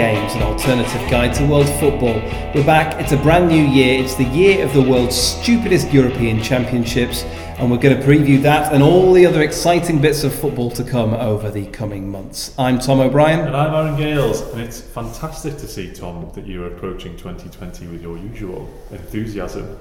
Games, an alternative guide to world football. We're back, it's a brand new year, it's the year of the world's stupidest European Championships, and we're going to preview that and all the other exciting bits of football to come over the coming months. I'm Tom O'Brien. And I'm Aaron Gales, and it's fantastic to see, Tom, that you're approaching 2020 with your usual enthusiasm.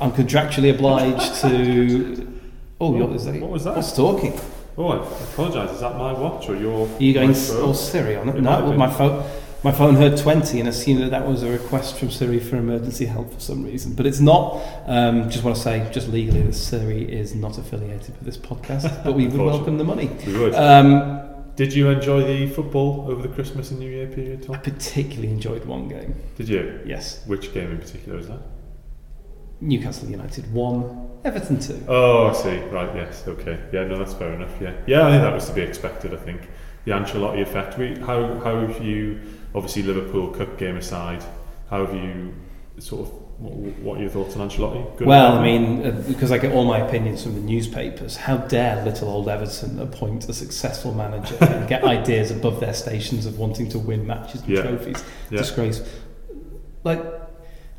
I'm contractually obliged to. Oh, What- what is that? what was that? What's talking? Oh, I apologise, is that my watch or your. Are you going s- all Siri on it? It No, been. my phone. My phone heard 20 and assumed that that was a request from Siri for emergency help for some reason, but it's not. Um, just want to say, just legally, that Siri is not affiliated with this podcast, but we would welcome the money. We would. Um, Did you enjoy the football over the Christmas and New Year period, I particularly enjoyed one game. Did you? Yes, Which game in particular was that? Newcastle United one, Everton two. Oh, I see. Right, yes, okay. Yeah, no, that's fair enough, yeah. Yeah, I think that was to be expected, I think. The Ancelotti effect. We, how, how have you, obviously Liverpool Cup game aside, how have you sort of, what, what are your thoughts on Ancelotti? Good Well, I mean, uh, because I get all my opinions from the newspapers, how dare little old Everton appoint a successful manager and get ideas above their stations of wanting to win matches and Yeah. trophies? Yeah. Disgrace. Like,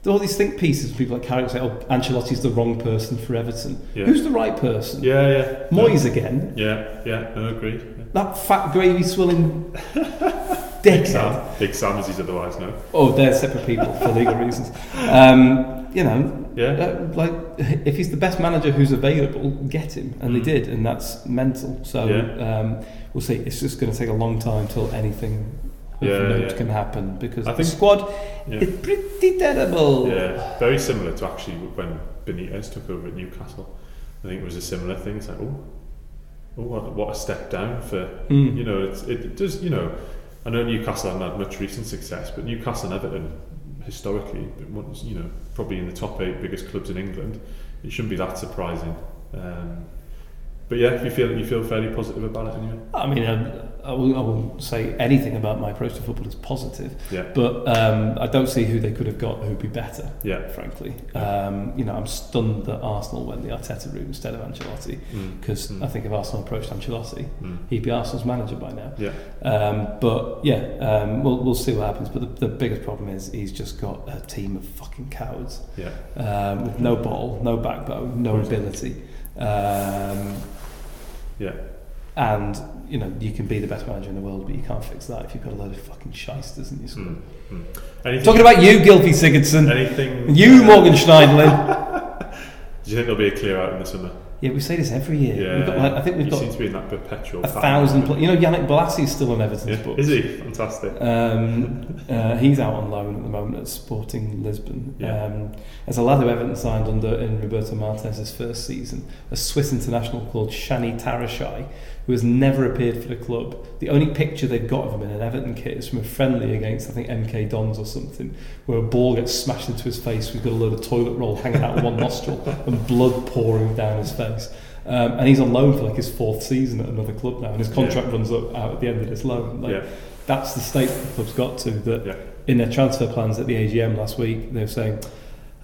all these think pieces, people like Carrick say, oh, Ancelotti's the wrong person for Everton. Yeah. Who's the right person? Yeah, yeah. Moyes again. Yeah, yeah, no, agreed. Yeah. That fat gravy swilling Big. Sam. Big Sam, as he's otherwise known. Oh, they're separate people for legal reasons. Um, you know, Yeah. uh, like if he's the best manager who's available, get him, and they Mm. did, and that's mental. So Yeah. um, we'll see. It's just going to take a long time till anything Yeah, yeah. can happen because I the think- squad Yeah. is pretty terrible. Yeah, very similar to actually when Benitez took over at Newcastle. I think it was a similar thing. It's like, oh, oh what, what a step down for Mm. you know. It's, it does you know. I know Newcastle haven't had much recent success, but Newcastle and Everton historically, once you know, probably in the top eight biggest clubs in England. It shouldn't be that surprising. Um, but yeah, you feel you feel fairly positive about it anyway. I mean, I, I, will, I won't say anything about my approach to football as positive, Yeah, but um, I don't see who they could have got who'd be better. yeah, Frankly, um, you know, I'm stunned that Arsenal went the Arteta route instead of Ancelotti. mm, because Mm. I think if Arsenal approached Ancelotti, mm, he'd be Arsenal's manager by now. yeah, Um, but yeah, um, we'll, we'll see what happens. But the, the biggest problem is he's just got a team of fucking cowards yeah, um, with no ball, no backbone, no ability. Um, yeah. And you know you can be the best manager in the world, but you can't fix that if you've got a load of fucking shysters in your squad. Mm, mm. Anything, Talking about you, Gylfi Sigurdsson, anything? you, Morgan Schneiderlin. Do you think there'll be a clear out in the summer? Yeah, we say this every year. Yeah, we've got, like, I think we've got seems to be in that perpetual. a thousand. Pl- you know, Yannick Bolasie's still on Everton's Yeah. books. Is he fantastic? Um, uh, he's out on loan at the moment at Sporting Lisbon. Yeah. Um, there's a lad who Everton signed under in Roberto Martinez's first season, a Swiss international called Shani Tarashaj, who has never appeared for the club. The only picture they've got of him in an Everton kit is from a friendly against, I think, MK Dons or something, where a ball gets smashed into his face. We've got a load of toilet roll hanging out of one nostril and blood pouring down his face. Um, and he's on loan for like his fourth season at another club now, and his contract runs up out at the end of this loan. Like, yeah, that's the state the club's got to. That Yeah. in their transfer plans at the AGM last week, they were saying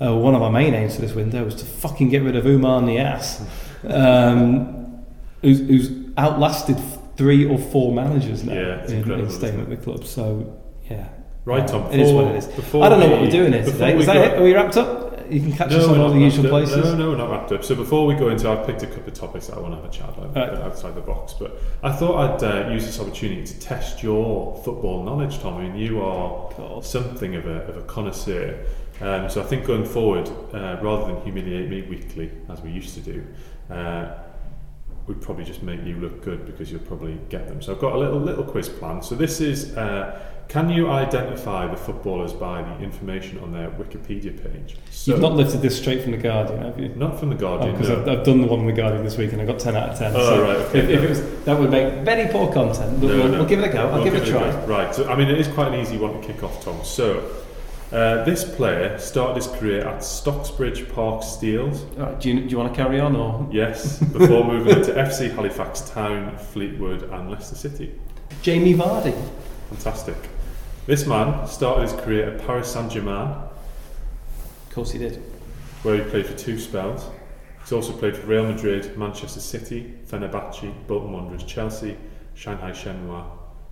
uh, one of our main aims for this window was to fucking get rid of Oumar Niasse, um, who's, who's outlasted three or four managers now Yeah, in, in staying at the club. So yeah, right, Tom. it is before- what it is. before I don't know what we- we're doing here today. we Is that it? Are we wrapped up? You can catch us No, on we're all the usual up. places. No, no, we're not wrapped up. So before we go into, I've picked a couple of topics that I want to have a chat about Right. outside the box. But I thought I'd uh, use this opportunity to test your football knowledge, Tom. I mean, you are God. something of a, of a connoisseur. Um, so I think going forward, uh, rather than humiliate me weekly as we used to do, uh, would probably just make you look good because you'll probably get them. So I've got a little little quiz plan. So this is: uh, Can you identify the footballers by the information on their Wikipedia page? So, You've not lifted this straight from the Guardian, have you? not from the Guardian. Because no. I've, I've done the one on the Guardian this week and I got 10 out of 10. Oh, so right, okay, if, if it was, that would make very poor content. But No, we'll, no. we'll give it a go. I'll We'll give it a try. go. Right. So I mean, it is quite an easy one to kick off, Tom. So. Uh, this player started his career at Stocksbridge Park Steels, right, do, you, do you want to carry on or yes, before moving to FC Halifax Town, Fleetwood, and Leicester City. Jamie Vardy? Fantastic. This man started his career at Paris Saint Germain, Of course he did. where he played for two spells. He's also played for Real Madrid, Manchester City, Fenerbahce, Bolton Wanderers, Chelsea, Shanghai Shenhua,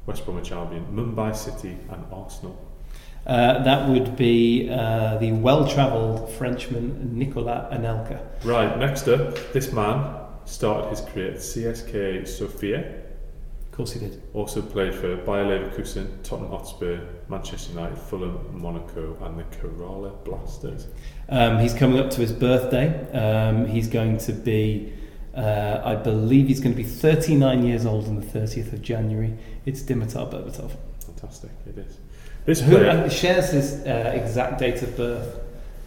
West Bromwich Albion, Mumbai City, and Arsenal. Uh, that would be uh, the well-travelled Frenchman Nicolas Anelka. Right, next up, this man started his career at CSK Sofia. Of course he did. Also played for Bayer Leverkusen, Tottenham Hotspur, Manchester United, Fulham, Monaco, and the Kerala Blasters. Um, he's coming up to his birthday. Um, he's going to be, uh, I believe he's going to be 39 years old on the 30th of January. It's Dimitar Berbatov. Fantastic, it is. This Who player. uh, shares his uh, exact date of birth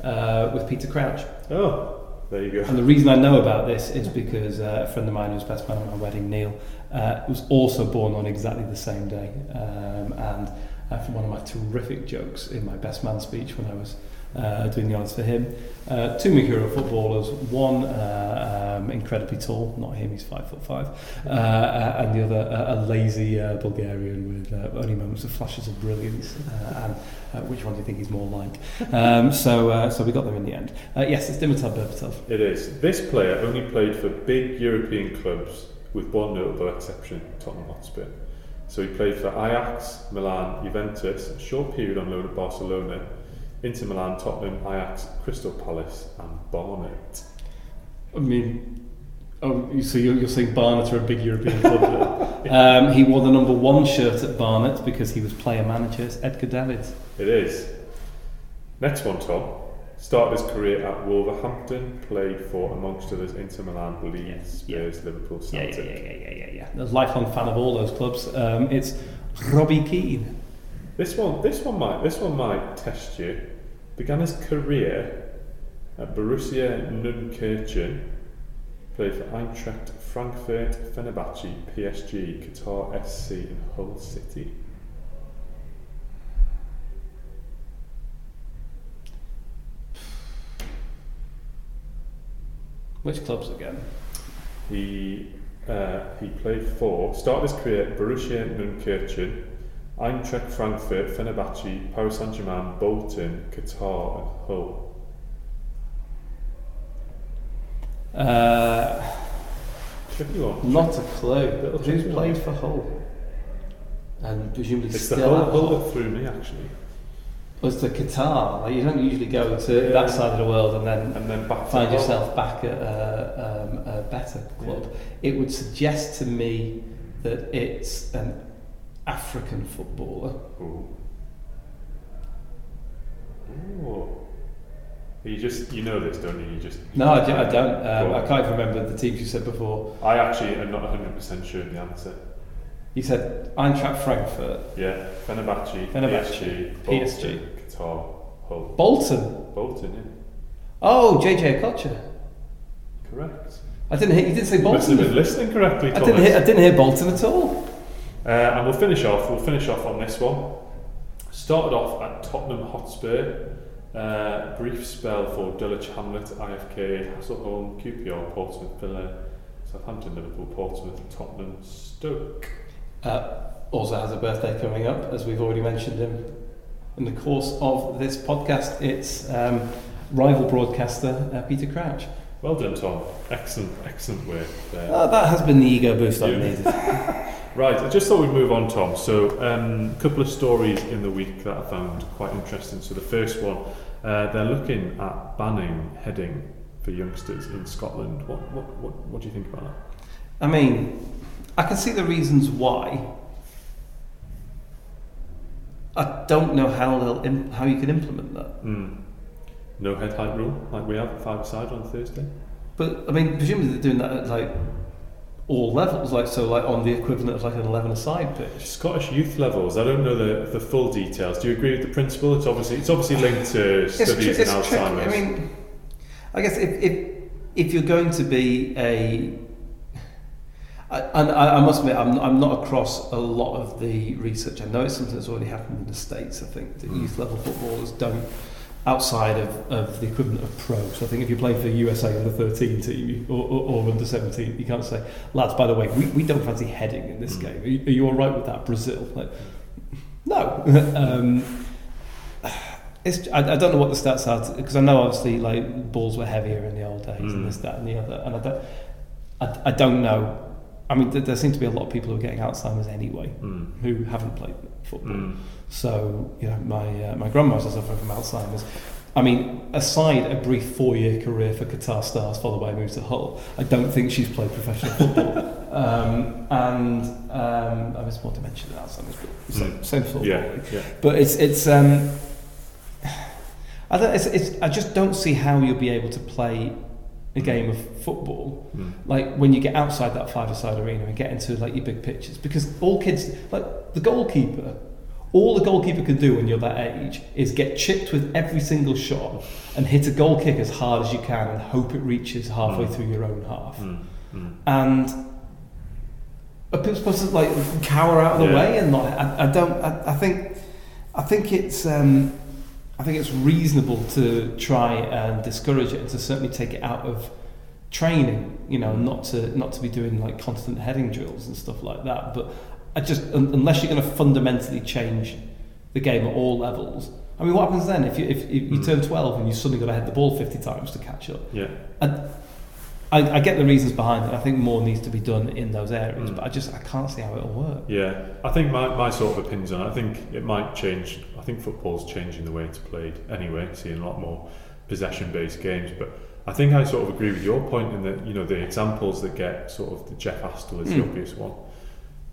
uh, with Peter Crouch. Oh, there you go. And the reason I know about this is because uh, a friend of mine who's best man at my wedding, Neil, uh, was also born on exactly the same day. Um, and uh, from one of my terrific jokes in my best man speech when I was uh, doing the honours for him, uh, two Mikuro footballers, one uh, um, incredibly tall, not him, he's five foot five, uh, uh, and the other uh, a lazy uh, Bulgarian with uh, only moments of flashes of brilliance. Uh, and uh, which one do you think he's more like? Um, so, uh, so we got there in the end. Uh, yes, it's Dimitar Berbatov. It is. This player only played for big European clubs, with one notable exception, Tottenham Hotspur. So he played for Ajax, Milan, Juventus, a short period on loan at Barcelona, Inter Milan, Tottenham, Ajax, Crystal Palace, and Barnet. I mean, oh, you- so you're, you're saying Barnet are a big European club? um, he wore the number one shirt at Barnet because he was player manager. It's Edgar Davids. It is. Next one, Tom. Started his career at Wolverhampton, played for, amongst others, Inter Milan, Leeds, Yeah. Spurs, Liverpool, Yeah, yeah, Celtic. yeah, yeah, yeah, yeah. yeah. A lifelong fan of all those clubs. Um, it's Robbie Keane. This one, this one might, this one might test you. Began his career at Borussia Neunkirchen, played for Eintracht Frankfurt, Fenerbahce, PSG, Qatar SC, and Hull City. Which clubs again? He uh, he played for started his career at Borussia Neunkirchen, Eintracht Frankfurt, Fenerbahce, Paris Saint Germain, Bolton, Qatar, and Hull. Uh, Tricky one. not a clue. Who's played one. for Hull? And presumably It's still Hull, at Hull Hull. that threw me actually, Was to Qatar. Like you don't usually go to Yeah. that side of the world and then and then back find Hull. yourself back at a, um, a better club. It would suggest to me that it's an African footballer. Ooh. Ooh. You just you know this, don't you? You just No, I, I don't. Um, I can't even remember the teams you said before. I actually am not 100 percent sure of the answer. You said Eintracht Frankfurt, Yeah, Fenerbahce, Fenerbahce, PSG, Bolton, PSG. Qatar, Hull, Bolton. Bolton. Yeah, Oh, JJ Okocha. correct. I didn't hear. You didn't say You must have been Bolton. listening correctly, I didn't hear. I didn't hear Bolton at all. Uh, and we'll finish off. We'll finish off on this one. Started off at Tottenham Hotspur. Uh, brief spell for Dulwich Hamlet, IFK, Hässleholm, QPR, Portsmouth, Villa, Southampton, Liverpool, Portsmouth, Tottenham, Stoke. Uh, also has a birthday coming up, as we've already mentioned him in the course of this podcast. It's um, rival broadcaster uh, Peter Crouch. Well done, Tom. Excellent, excellent work there. Uh, that has been the ego boost I've needed. Right, I just thought we'd move on, Tom. So, um, a couple of stories in the week that I found quite interesting. So, the first one, uh, they're looking at banning heading for youngsters in Scotland. What, what, what, what do you think about that? I mean, I can see the reasons why. I don't know how they'll im- how you can implement that. Mm. No head height rule, like we have at five side on Thursday. But I mean, presumably they're doing that at like all levels, like so, like on the equivalent of like an eleven-a-side pitch. Scottish youth levels. I don't know the, the full details. Do you agree with the principle? It's obviously it's obviously linked to It's, tri- studies it's in tricky. Alzheimer's. I mean, I guess if if if you're going to be a I, and I, I must admit, I'm, I'm not across a lot of the research. I know it's something that's already happened in the States. I think that Mm. youth level footballers don't, outside of, of the equivalent of pro. So I think if you're playing for USA under 13 team or, or, or under 17, you can't say, lads, by the way, we, we don't fancy heading in this Mm. game. Are you, are you all right with that, Brazil? Like, no. um, it's, I, I don't know what the stats are because I know obviously like balls were heavier in the old days Mm. and this, that, and the other, and I don't, I, I don't know. I mean, there, seem to be a lot of people who are getting Alzheimer's anyway, Mm. who haven't played football. Mm. So, you know, my uh, my grandma's suffering from Alzheimer's. I mean, aside a brief four-year career for Qatar Stars, followed by a move to Hull, I don't think she's played professional football. um, and um, I was more to mention than Alzheimer's, but same, Mm. same sort of Yeah, yeah. But it's it's um, I don't. It's, it's, I just don't see how you'll be able to play a game of football Mm. like when you get outside that five-a-side arena and get into like your big pitches because all kids like the goalkeeper all the goalkeeper can do when you're that age is get chipped with every single shot and hit a goal kick as hard as you can and hope it reaches halfway Mm. through your own half Mm. Mm. and are people supposed to like cower out of the Yeah. way and not I, I don't I, I think I think it's um, I think it's reasonable to try and discourage it and to certainly take it out of training you know not to not to be doing like constant heading drills and stuff like that but I just un, unless you're going to fundamentally change the game at all levels I mean what happens then if you if, if you Mm. turn 12 and you suddenly got to head the ball 50 times to catch up Yeah. I, I get the reasons behind it. I think more needs to be done in those areas, Mm. but I just I can't see how it'll work. Yeah, I think my, my sort of opinions on it, I think it might change. I think football's changing the way it's played anyway, seeing a lot more possession based games. But I think I sort of agree with your point in that, you know, the examples that get sort of the Jeff Astle is the Mm. obvious one.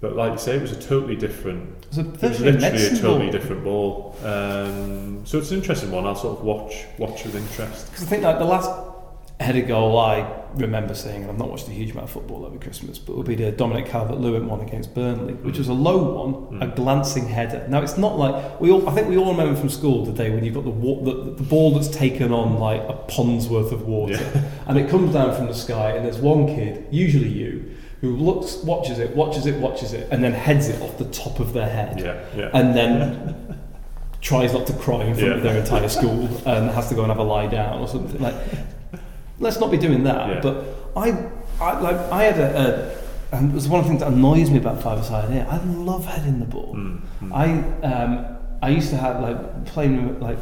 But like you say, it was a totally different, It's a it was literally a totally ball. different ball. Um, so it's an interesting one. I'll sort of watch watch with interest. Because I think like the last header goal I remember seeing, and I've not watched a huge amount of football over Christmas, but it would be the Dominic Calvert-Lewin one against Burnley, which was a low one, a Mm. glancing header. Now it's not like we all. I think we all remember from school the day when you've got the, wa- the the ball that's taken on like a pond's worth of water, Yeah. and it comes down from the sky, and there's one kid, usually you, who looks, watches it, watches it, watches it, and then heads it off the top of their head. Yeah, yeah. and then tries not to cry in front of their entire school and has to go and have a lie down or something like let's not be doing that Yeah. but I, I like I had a, a and it was one of the things that annoys me about five side here I love heading the ball Mm, mm. I um, I used to have like playing like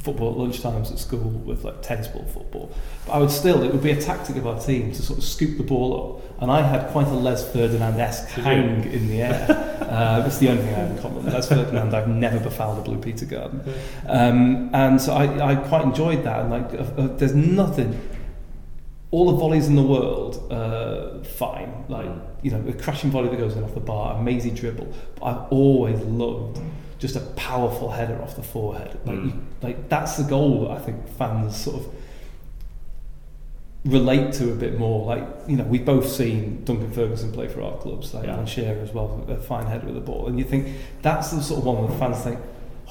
football at lunchtimes at school with like tennis ball football. But I would still it would be a tactic of our team to sort of scoop the ball up. And I had quite a Les Ferdinand-esque Did you? hang in the air. Uh, that's the only thing I have in common. Les Ferdinand I've never befouled a Blue Peter garden. Um, and so I, I quite enjoyed that. And like uh, uh, there's nothing all the volleys in the world uh, fine. Like you know a crashing volley that goes in off the bar a mazy dribble. But I've always loved just a powerful header off the forehead like Mm. you, like that's the goal that I think fans sort of relate to a bit more like you know we've both seen Duncan Ferguson play for our clubs like Yeah. Shearer as well a fine header with the ball and you think that's the sort of one where the fans think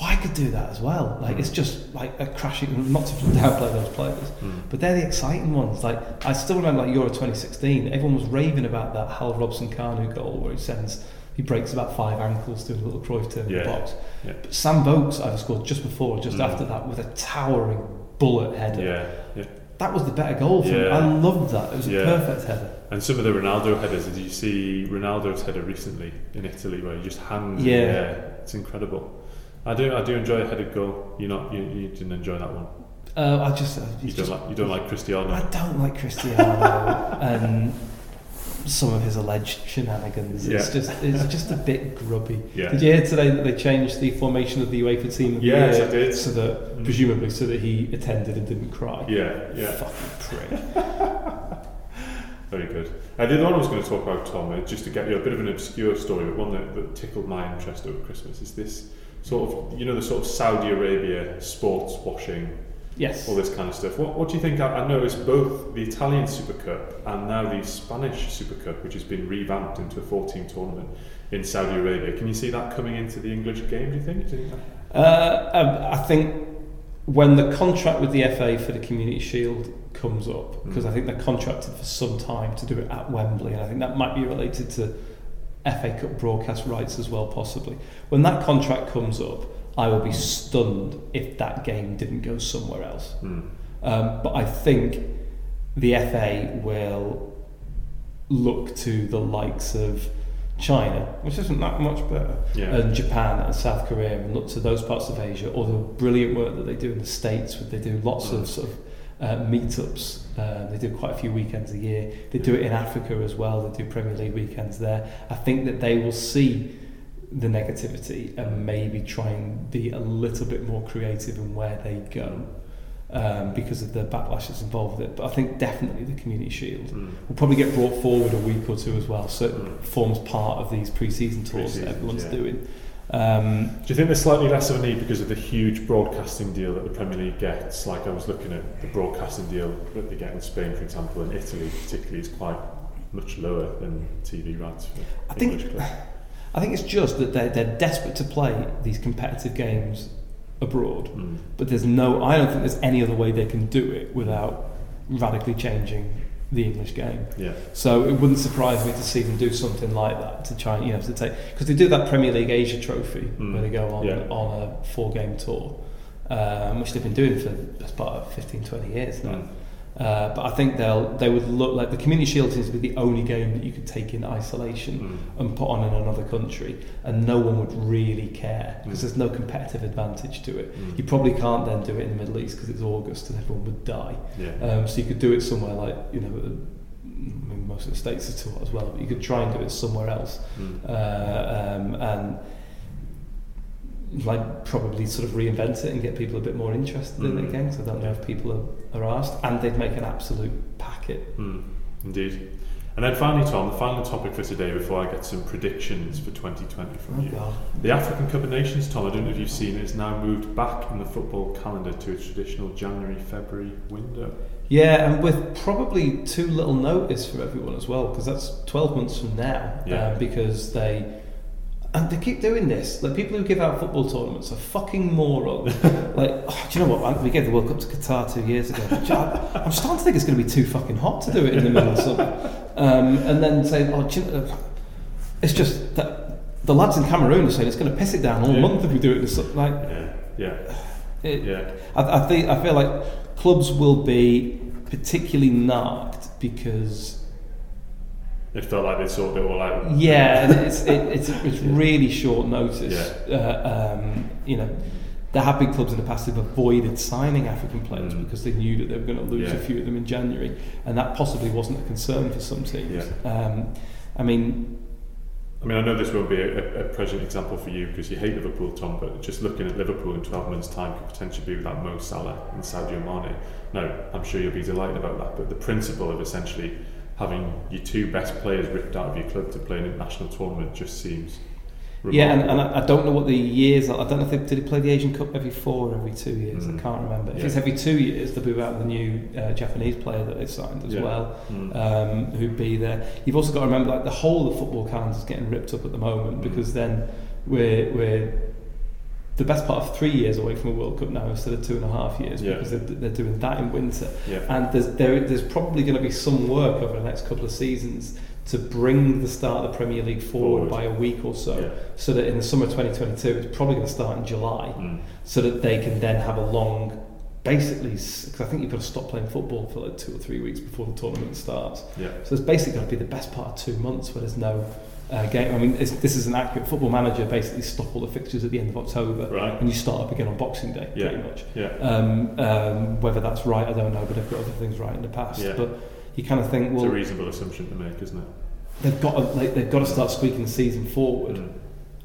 oh I could do that as well like Mm. it's just like a crashing not to downplay those players Mm. but they're the exciting ones. Like I still remember like Euro 2016. Everyone was raving about that Hal Robson Kanu goal where he sends he breaks about five ankles doing a little Cruyff turn in the box. Yeah. But Sam Vokes either scored just before or just Mm. after that with a towering bullet header. Yeah, yeah. That was the better goal for me. Yeah. I loved that. It was a perfect header. And some of the Ronaldo headers, did you see Ronaldo's header recently in Italy where he just hands Yeah. in the air? It's incredible. I do I do enjoy a headed goal. You not you, you didn't enjoy that one. Uh, I just, uh, You don't just like you don't like Cristiano. I don't like Cristiano and some of his alleged shenanigans. It's just it's just a bit grubby. Yeah. Did you hear today that they changed the formation of the UEFA team of the year I did. so that Mm. presumably so that he attended and didn't cry? Yeah, yeah. Fucking prick. Very good. The other one I was going to talk about, Tom, uh, just to get you a bit of an obscure story, but one that, that tickled my interest over Christmas, is this sort of, you know, the sort of Saudi Arabia sports washing, Yes. all this kind of stuff. What, what do you think? I, I noticed both the Italian Super Cup and now the Spanish Super Cup, which has been revamped into a 14 tournament in Saudi Arabia. Can you see that coming into the English game, do you think? Do you think? Uh, um, I think when the contract with the FA for the Community Shield comes up, because Mm. I think they're contracted for some time to do it at Wembley, and I think that might be related to FA Cup broadcast rights as well, possibly. When that contract comes up, I will be stunned if that game didn't go somewhere else. Hmm. Um, but I think the FA will look to the likes of China, which isn't that much better, Yeah. and Japan and South Korea, and look to those parts of Asia, or the brilliant work that they do in the States, where they do lots Mm. of sort of uh, meetups. Uh, they do quite a few weekends a year. They do it in Africa as well. They do Premier League weekends there. I think that they will see the negativity and maybe try and be a little bit more creative in where they go um, because of the backlash that's involved with it. But I think definitely the Community Shield Mm. will probably get brought forward a week or two as well, so it Mm. forms part of these pre-season tours Pre-seasons, that everyone's yeah. doing. Um, Do you think there's slightly less of a need because of the huge broadcasting deal that the Premier League gets? Like I was looking at the broadcasting deal that they get in Spain, for example, and Italy particularly is quite much lower than TV rights for I think- English clubs. I think it's just that they're, they're desperate to play these competitive games abroad, Mm. but there's no. I don't think there's any other way they can do it without radically changing the English game. Yeah. So it wouldn't surprise me to see them do something like that to try, you know, to take because they do that Premier League Asia Trophy Mm. where they go on Yeah. on a four-game tour, um, which they've been doing for as part of 15, 20 years now. Mm. Uh, but I think they'll they would look like the Community Shield seems to be the only game that you could take in isolation Mm. and put on in another country, and no one would really care because Mm. there's no competitive advantage to it. Mm. You probably can't then do it in the Middle East because it's August and everyone would die. Yeah. Um, so you could do it somewhere like you know, I mean, most of the states are hot as well, but you could try and do it somewhere else, Mm. uh, um, and like probably sort of reinvent it and get people a bit more interested in it Mm. again. So I don't know if people are, are asked, and they'd make an absolute packet. Mm. Indeed. And then finally, Tom, the final topic for today before I get some predictions for 2020 from Oh you. God. The African Cup of Nations, Tom, I don't know if you've seen it, it's now moved back in the football calendar to a traditional January February window. Yeah, and with probably too little notice for everyone as well, because that's 12 months from now. Yeah. Um, because they. And they keep doing this. Like people who give out football tournaments are fucking morons. like, oh, do you know what? We gave the World Cup to Qatar two years ago. But, do you know, I'm starting to think it's going to be too fucking hot to do it in the middle of summer. Um, and then saying, oh, you know, it's just that the lads in Cameroon are saying it's going to piss it down all Yeah. month if we do it in the summer. Like, Yeah, yeah, it, yeah. I, I think I feel like clubs will be particularly narked because It felt like they sorted it all out. yeah, and it's it, it's it's really short notice. Yeah. Uh, um, you know, there have been clubs in the past who've avoided signing African players Mm. because they knew that they were going to lose Yeah. a few of them in January, and that possibly wasn't a concern for some teams. Yeah. Um, I mean, I mean, I know this won't be a, a, present example for you because you hate Liverpool, Tom, but just looking at Liverpool in 12 months' time could potentially be without Mo Salah and Sadio Mane. Now, I'm sure you'll be delighted about that, but the principle of essentially having your two best players ripped out of your club to play in an international tournament just seems yeah, and, and I, I don't know what the years. are. I don't know if they did he play the Asian Cup every four or every two years. Mm. I can't remember. If Yeah. it's every two years, they'll be without the new uh, Japanese player that they signed as Yeah. well. Mm. um, who'd be there. You've also got to remember like the whole of football calendar is getting ripped up at the moment Mm. because then we're we're the best part of three years away from a World Cup now instead of two and a half years Yeah. because they're, they're doing that in winter. yeah. And there's there, there's probably going to be some work over the next couple of seasons to bring the start of the Premier League forward, Forward. by a week or so, Yeah. so that in the summer 2022 it's probably going to start in July Mm. so that they can then have a long, basically, because I think you've got to stop playing football for like two or three weeks before the tournament starts. Yeah. So it's basically going to be the best part of two months where there's no uh, game. I mean, this is an accurate football manager. Basically, stop all the fixtures at the end of October, Right. and you start up again on Boxing Day, Yeah. pretty much. Yeah. Um, um, whether that's right, I don't know, but they've got other things right in the past. Yeah. But you kind of think, well, It's a reasonable assumption to make, isn't it? they've got to, like, they've got to start squeaking the season forward. Mm.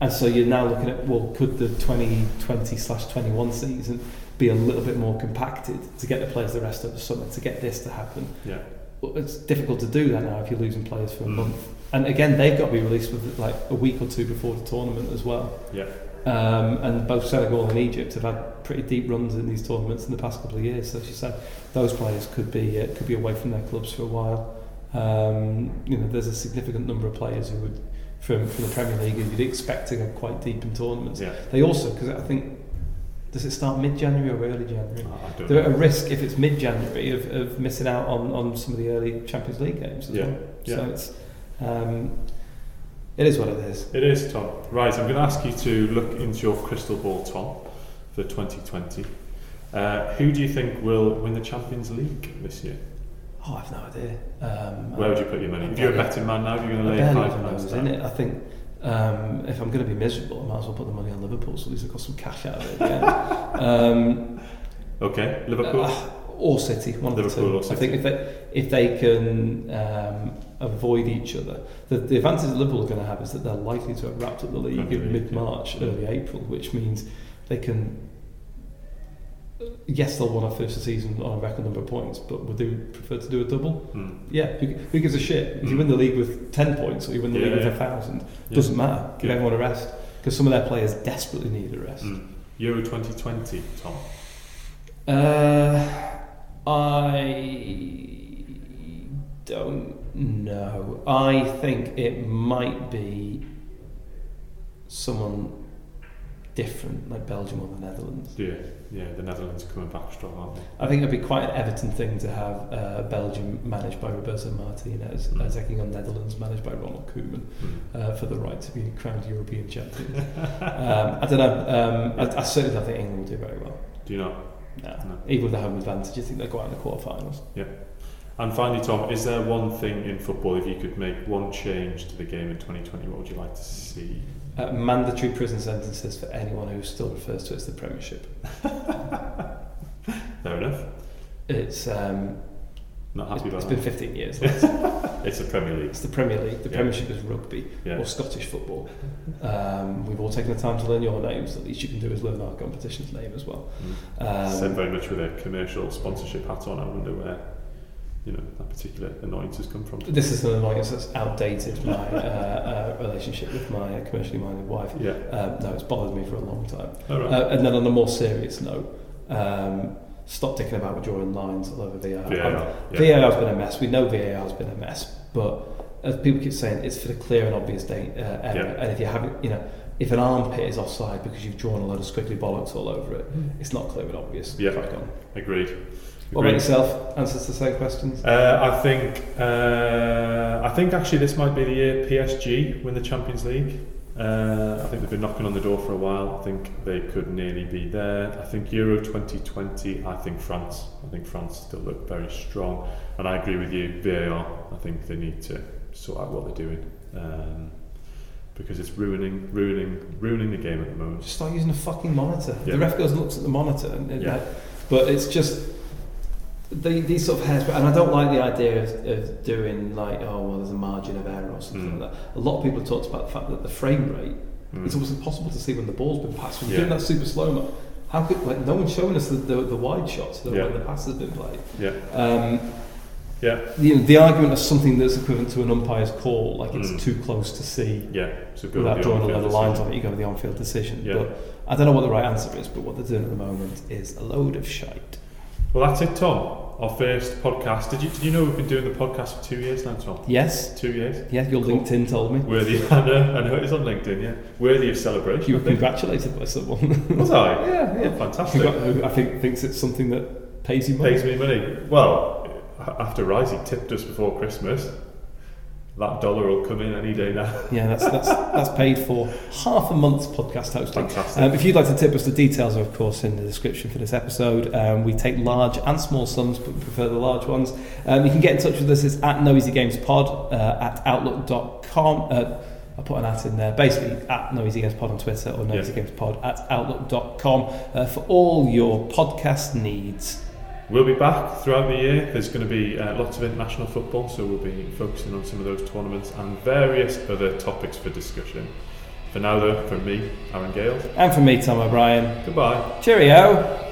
And so you're now looking at, well, could the 2020 slash 21 season be a little bit more compacted to get the players the rest of the summer, to get this to happen? Yeah. Well, it's difficult to do that now if you're losing players for a Mm. month. And again, they've got to be released with like a week or two before the tournament as well. Yeah. Um, and both Senegal and Egypt have had pretty deep runs in these tournaments in the past couple of years. So as you said, those players could be uh, could be away from their clubs for a while. Um, you know, there's a significant number of players who would from from the Premier League who you'd expect to go quite deep in tournaments. Yeah. They also, because I think, does it start mid-January or early January? I don't They're at a risk if it's mid-January of, of missing out on, on some of the early Champions League games as Yeah, well. yeah. So it's um, it is what it is. It is, Tom. Right, I'm going to ask you to look into your crystal ball, Tom, for 2020. Uh, who do you think will win the Champions League this year? Oh, I've no idea. Um, Where would you put your money? If you're a betting man now, you're going to lay five pounds down. in it. I think um, if I'm going to be miserable, I might as well put the money on Liverpool so at least I've got some cash out of it. Um, Okay, Liverpool. uh, or City, one of the two. I think if they if they can um, avoid each other, the, the advantage that Liverpool are going to have is that they're likely to have wrapped up the league in mid March, yeah. early April, which means they can. Yes, they'll want to finish the season on a record number of points, but would they prefer to do a double? Mm. Yeah, who, who gives a shit? If you win the league with 10 points or you win the Yeah, league with yeah. a thousand, Yeah. doesn't matter. Give everyone a rest. Because some of their players desperately need a rest. Mm. Euro 2020, Tom. Uh, I don't know. I think it might be someone different, like Belgium or the Netherlands. Yeah, yeah, the Netherlands are coming back strong, aren't they? I think it'd be quite an Everton thing to have uh, Belgium managed by Roberto Martinez, Mm. uh, taking on Netherlands managed by Ronald Koeman. Mm. uh, for the right to be crowned European champion. um, I don't know. Um, I, I certainly don't think England will do very well. Do you know? No. No. Even with the home advantage, I think they'll go out in the quarterfinals. And finally, Tom, is there one thing in football, if you could make one change to the game in 2020, what would you like to see? Uh, mandatory prison sentences for anyone who still refers to it as the Premiership. Fair enough. It's um, Not happy it's about been that. 15 years. It's the Premier League. It's the Premier League. The Yeah. Premiership is rugby Yeah. or Scottish football. Um, we've all taken the time to learn your names. The least you can do is learn our competition's name as well. Mm. Said Um, very much with a commercial sponsorship hat on. I wonder where, you know, that particular annoyance has come from. this is an annoyance that's outdated my uh, uh, relationship with my commercially minded wife. Yeah. Um, no, it's bothered me for a long time. All right. Uh, and then on a more serious note, um, stop dicking about with drawing lines all over VAR. VAR. Yeah. VAR's been a mess. We know VAR's been a mess, but as people keep saying, it's for the clear and obvious da- uh, error. Yeah. And if you have, you know, if an armpit is offside because you've drawn a load of squiggly bollocks all over it, it's not clear and obvious. Yeah. Agreed. What about yourself? Answers to the same questions. Uh, I think uh, I think actually this might be the year PSG win the Champions League. Uh, I think they've been knocking on the door for a while. I think they could nearly be there. I think Euro 2020. I think France. I think France still look very strong, and I agree with you. VAR. I think they need to sort out what they're doing um, because it's ruining, ruining, ruining the game at the moment. Just start using a fucking monitor. Yeah. The ref goes and looks at the monitor, and it, Yeah. but it's just the, these sort of hairs. And I don't like the idea of, of doing like, oh well, there's a margin of error or something Mm. like that. A lot of people have talked about the fact that the frame rate Mm. it's almost impossible to see when the ball's been passed. When you're doing that super slow mo, how could like no one's showing us the, the, the wide shots the, Yeah. when the pass has been played. Yeah, Um, yeah, the, the argument of something that's equivalent to an umpire's call, like it's Mm. too close to see yeah. So go without drawing a lot of lines on it, you go with the on-field decision. Yeah. But I don't know what the right answer is, but what they're doing at the moment is a load of shite. Well, that's it, Tom. Our first podcast. Did you did you know we've been doing the podcast for two years now, Tom? Yes, Two years. yeah, your Cool. LinkedIn told me. Worthy. I know. I know. It's on LinkedIn. Yeah. Worthy of celebration. You were congratulated by someone. Was I? yeah, yeah. fantastic. Who I think thinks it's something that pays you money. Pays me money. Well, after Rising tipped us before Christmas, that dollar will come in any day now. Yeah, that's that's that's paid for half a month's podcast hosting. Um, if you'd like to tip us, the details are of course in the description for this episode. Um, we take large and small sums, but we prefer the large ones. Um, you can get in touch with us it's at No Easy Games Pod uh, at outlook.com. Uh, I put an at in there. Basically, at No Easy Games Pod on Twitter or No Yeah. Easy Games Pod at outlook.com uh, for all your podcast needs. We'll be back throughout the year. There's going to be uh, lots of international football, so we'll be focusing on some of those tournaments and various other topics for discussion. For now, though, from me, Aaron Gale, And from me, Tom O'Brien. goodbye. Cheerio.